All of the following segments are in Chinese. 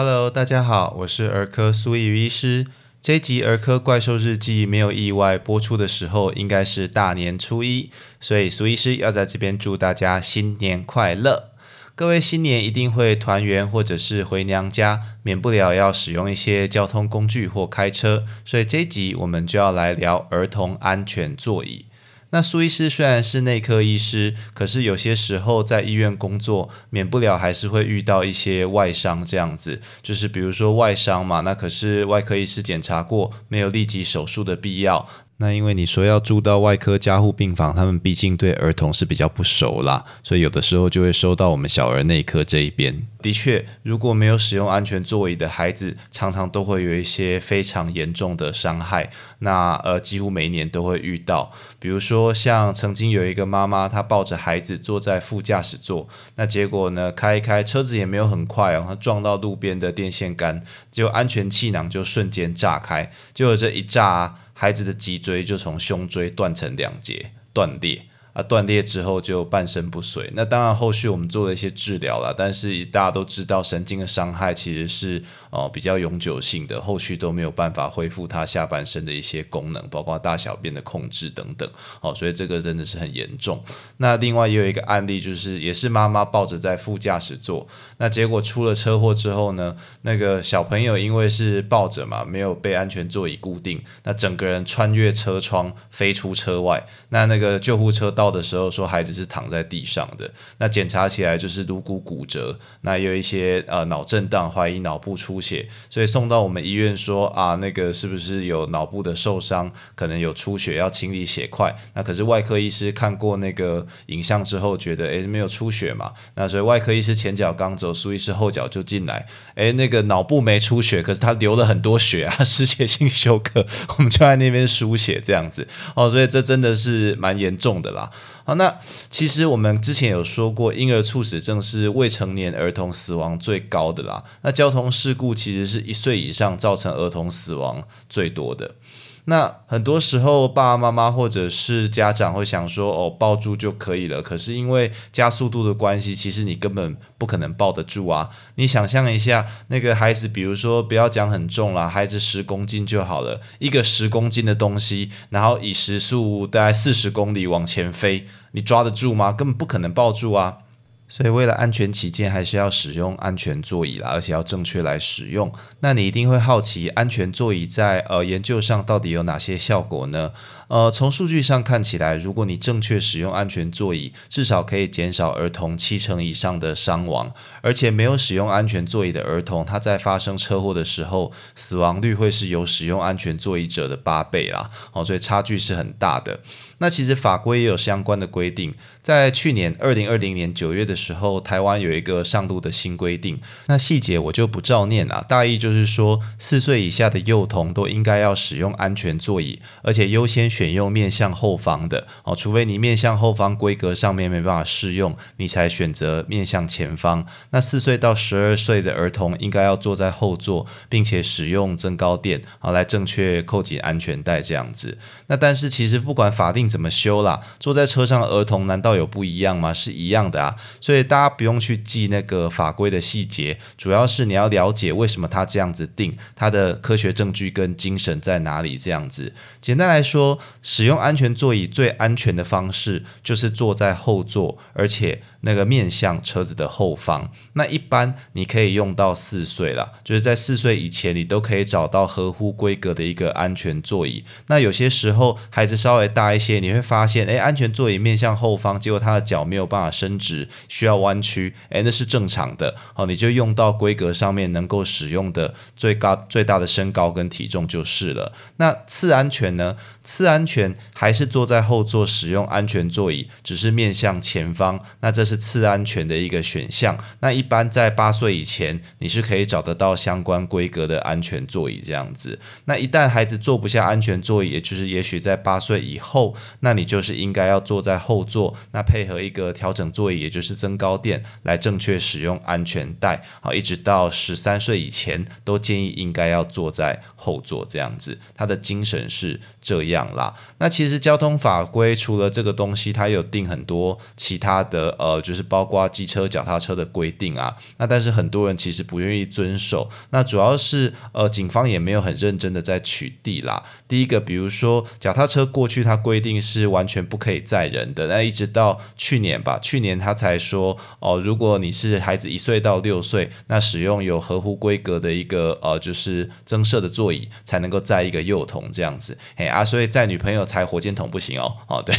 Hello，大家好，我是儿科苏怡医师。这一集《儿科怪兽日记》没有意外播出的时候，应该是大年初一，所以苏医师要在这边祝大家新年快乐。各位新年一定会团圆或者是回娘家，免不了要使用一些交通工具或开车，所以这一集我们就要来聊儿童安全座椅。那苏医师虽然是内科医师，可是有些时候在医院工作，免不了还是会遇到一些外伤这样子。就是比如说外伤嘛，那可是外科医师检查过，没有立即手术的必要。那因为你说要住到外科加护病房，他们毕竟对儿童是比较不熟啦，所以有的时候就会收到我们小儿内科这一边。的确，如果没有使用安全座椅的孩子，常常都会有一些非常严重的伤害。那呃，几乎每一年都会遇到。比如说，像曾经有一个妈妈，她抱着孩子坐在副驾驶座，那结果呢，开一开车子也没有很快哦，她撞到路边的电线杆，就安全气囊就瞬间炸开，结果这一炸。孩子的脊椎就从胸椎断成两截，断裂。啊，断裂之后就半身不遂。那当然，后续我们做了一些治疗了，但是大家都知道，神经的伤害其实是哦比较永久性的，后续都没有办法恢复他下半身的一些功能，包括大小便的控制等等。哦，所以这个真的是很严重。那另外也有一个案例，就是也是妈妈抱着在副驾驶座，那结果出了车祸之后呢，那个小朋友因为是抱着嘛，没有被安全座椅固定，那整个人穿越车窗飞出车外。那那个救护车到。的时候说孩子是躺在地上的，那检查起来就是颅骨骨折，那有一些呃脑震荡，怀疑脑部出血，所以送到我们医院说啊，那个是不是有脑部的受伤，可能有出血，要清理血块。那可是外科医师看过那个影像之后，觉得诶没有出血嘛，那所以外科医师前脚刚走，苏医师后脚就进来，诶那个脑部没出血，可是他流了很多血啊，失血性休克，我们就在那边输血这样子。哦，所以这真的是蛮严重的啦。好，那其实我们之前有说过，婴儿猝死症是未成年儿童死亡最高的啦。那交通事故其实是一岁以上造成儿童死亡最多的。那很多时候，爸爸妈妈或者是家长会想说：“哦，抱住就可以了。”可是因为加速度的关系，其实你根本不可能抱得住啊！你想象一下，那个孩子，比如说不要讲很重啦，孩子十公斤就好了，一个十公斤的东西，然后以时速大概四十公里往前飞，你抓得住吗？根本不可能抱住啊！所以为了安全起见，还是要使用安全座椅啦，而且要正确来使用。那你一定会好奇，安全座椅在呃研究上到底有哪些效果呢？呃，从数据上看起来，如果你正确使用安全座椅，至少可以减少儿童七成以上的伤亡。而且没有使用安全座椅的儿童，他在发生车祸的时候，死亡率会是有使用安全座椅者的八倍啦。哦，所以差距是很大的。那其实法规也有相关的规定，在去年二零二零年九月的时候，台湾有一个上路的新规定。那细节我就不照念了，大意就是说，四岁以下的幼童都应该要使用安全座椅，而且优先选用面向后方的哦，除非你面向后方规格上面没办法适用，你才选择面向前方。那四岁到十二岁的儿童应该要坐在后座，并且使用增高垫好来正确扣紧安全带这样子。那但是其实不管法定怎么修啦？坐在车上的儿童难道有不一样吗？是一样的啊，所以大家不用去记那个法规的细节，主要是你要了解为什么他这样子定，他的科学证据跟精神在哪里这样子。简单来说，使用安全座椅最安全的方式就是坐在后座，而且。那个面向车子的后方，那一般你可以用到四岁了，就是在四岁以前，你都可以找到合乎规格的一个安全座椅。那有些时候孩子稍微大一些，你会发现，诶，安全座椅面向后方，结果他的脚没有办法伸直，需要弯曲，诶，那是正常的。好，你就用到规格上面能够使用的最高最大的身高跟体重就是了。那次安全呢？次安全还是坐在后座使用安全座椅，只是面向前方。那这是次安全的一个选项。那一般在八岁以前，你是可以找得到相关规格的安全座椅这样子。那一旦孩子坐不下安全座椅，也就是也许在八岁以后，那你就是应该要坐在后座，那配合一个调整座椅，也就是增高垫来正确使用安全带。好，一直到十三岁以前，都建议应该要坐在后座这样子。他的精神是这样啦。那其实交通法规除了这个东西，它有定很多其他的呃，就是包括机车、脚踏车的规定啊。那但是很多人其实不愿意遵守。那主要是呃，警方也没有很认真的在取缔啦。第一个，比如说脚踏车过去它规定是完全不可以载人的，那一直到去年吧，去年他才说哦，如果你是孩子一岁到六岁，那使用有合乎规格的一个呃，就是增设的座椅才能够载一个幼童这样子。嘿啊，所以载女朋友踩火箭筒不行哦，哦对，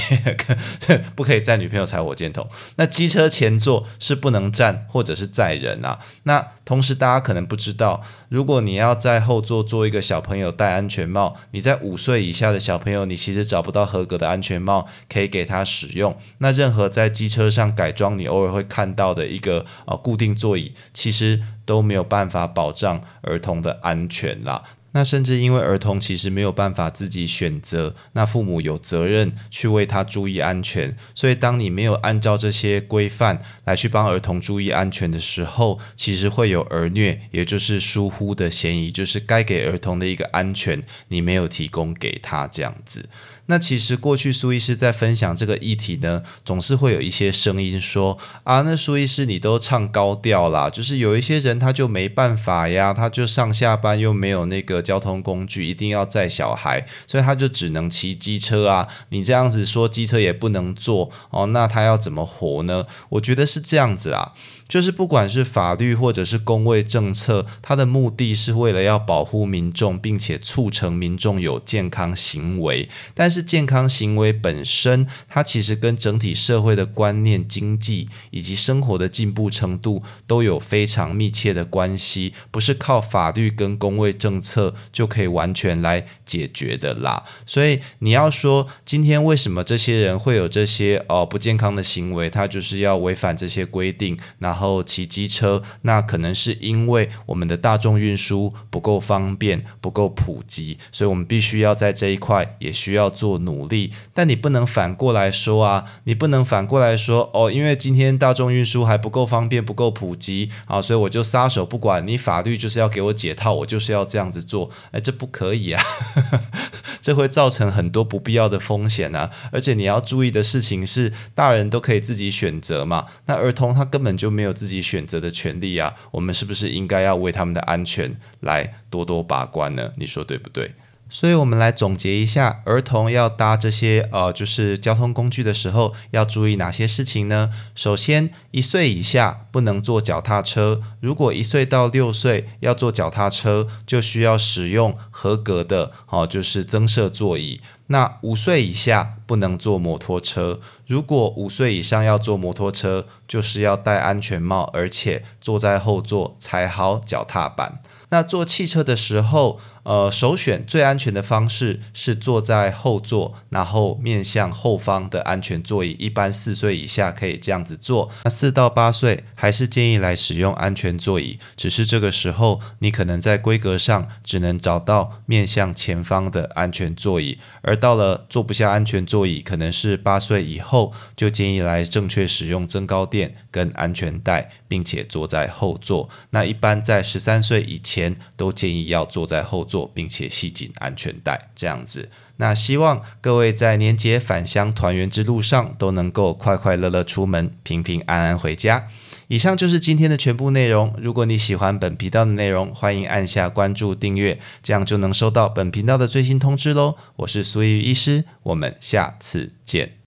不可以载女朋友踩火箭筒。那机车前座是不能站或者是载人啊。那同时大家可能不知道，如果你要在后座做一个小朋友戴安全帽，你在五岁以下的小朋友，你其实找不到合格的安全帽可以给他使用。那任何在机车上改装，你偶尔会看到的一个呃固定座椅，其实都没有办法保障儿童的安全啦。那甚至因为儿童其实没有办法自己选择，那父母有责任去为他注意安全。所以当你没有按照这些规范来去帮儿童注意安全的时候，其实会有儿虐，也就是疏忽的嫌疑，就是该给儿童的一个安全，你没有提供给他这样子。那其实过去苏医师在分享这个议题呢，总是会有一些声音说啊，那苏医师你都唱高调啦，就是有一些人他就没办法呀，他就上下班又没有那个交通工具，一定要载小孩，所以他就只能骑机车啊。你这样子说机车也不能坐哦，那他要怎么活呢？我觉得是这样子啊。就是不管是法律或者是公卫政策，它的目的是为了要保护民众，并且促成民众有健康行为。但是健康行为本身，它其实跟整体社会的观念、经济以及生活的进步程度都有非常密切的关系，不是靠法律跟公卫政策就可以完全来解决的啦。所以你要说今天为什么这些人会有这些哦不健康的行为，他就是要违反这些规定，然后骑机车，那可能是因为我们的大众运输不够方便、不够普及，所以我们必须要在这一块也需要做努力。但你不能反过来说啊，你不能反过来说哦，因为今天大众运输还不够方便、不够普及啊，所以我就撒手不管你，法律就是要给我解套，我就是要这样子做。哎，这不可以啊，这会造成很多不必要的风险啊。而且你要注意的事情是，大人都可以自己选择嘛，那儿童他根本就没有。自己选择的权利啊，我们是不是应该要为他们的安全来多多把关呢？你说对不对？所以，我们来总结一下，儿童要搭这些呃，就是交通工具的时候，要注意哪些事情呢？首先，一岁以下不能坐脚踏车。如果一岁到六岁要坐脚踏车，就需要使用合格的哦，就是增设座椅。那五岁以下不能坐摩托车，如果五岁以上要坐摩托车，就是要戴安全帽，而且坐在后座踩好脚踏板。那坐汽车的时候。呃，首选最安全的方式是坐在后座，然后面向后方的安全座椅。一般四岁以下可以这样子坐，那四到八岁还是建议来使用安全座椅。只是这个时候，你可能在规格上只能找到面向前方的安全座椅，而到了坐不下安全座椅，可能是八岁以后，就建议来正确使用增高垫跟安全带，并且坐在后座。那一般在十三岁以前，都建议要坐在后座。并且系紧安全带，这样子。那希望各位在年节返乡团圆之路上都能够快快乐乐出门，平平安安回家。以上就是今天的全部内容。如果你喜欢本频道的内容，欢迎按下关注订阅，这样就能收到本频道的最新通知喽。我是苏玉医师，我们下次见。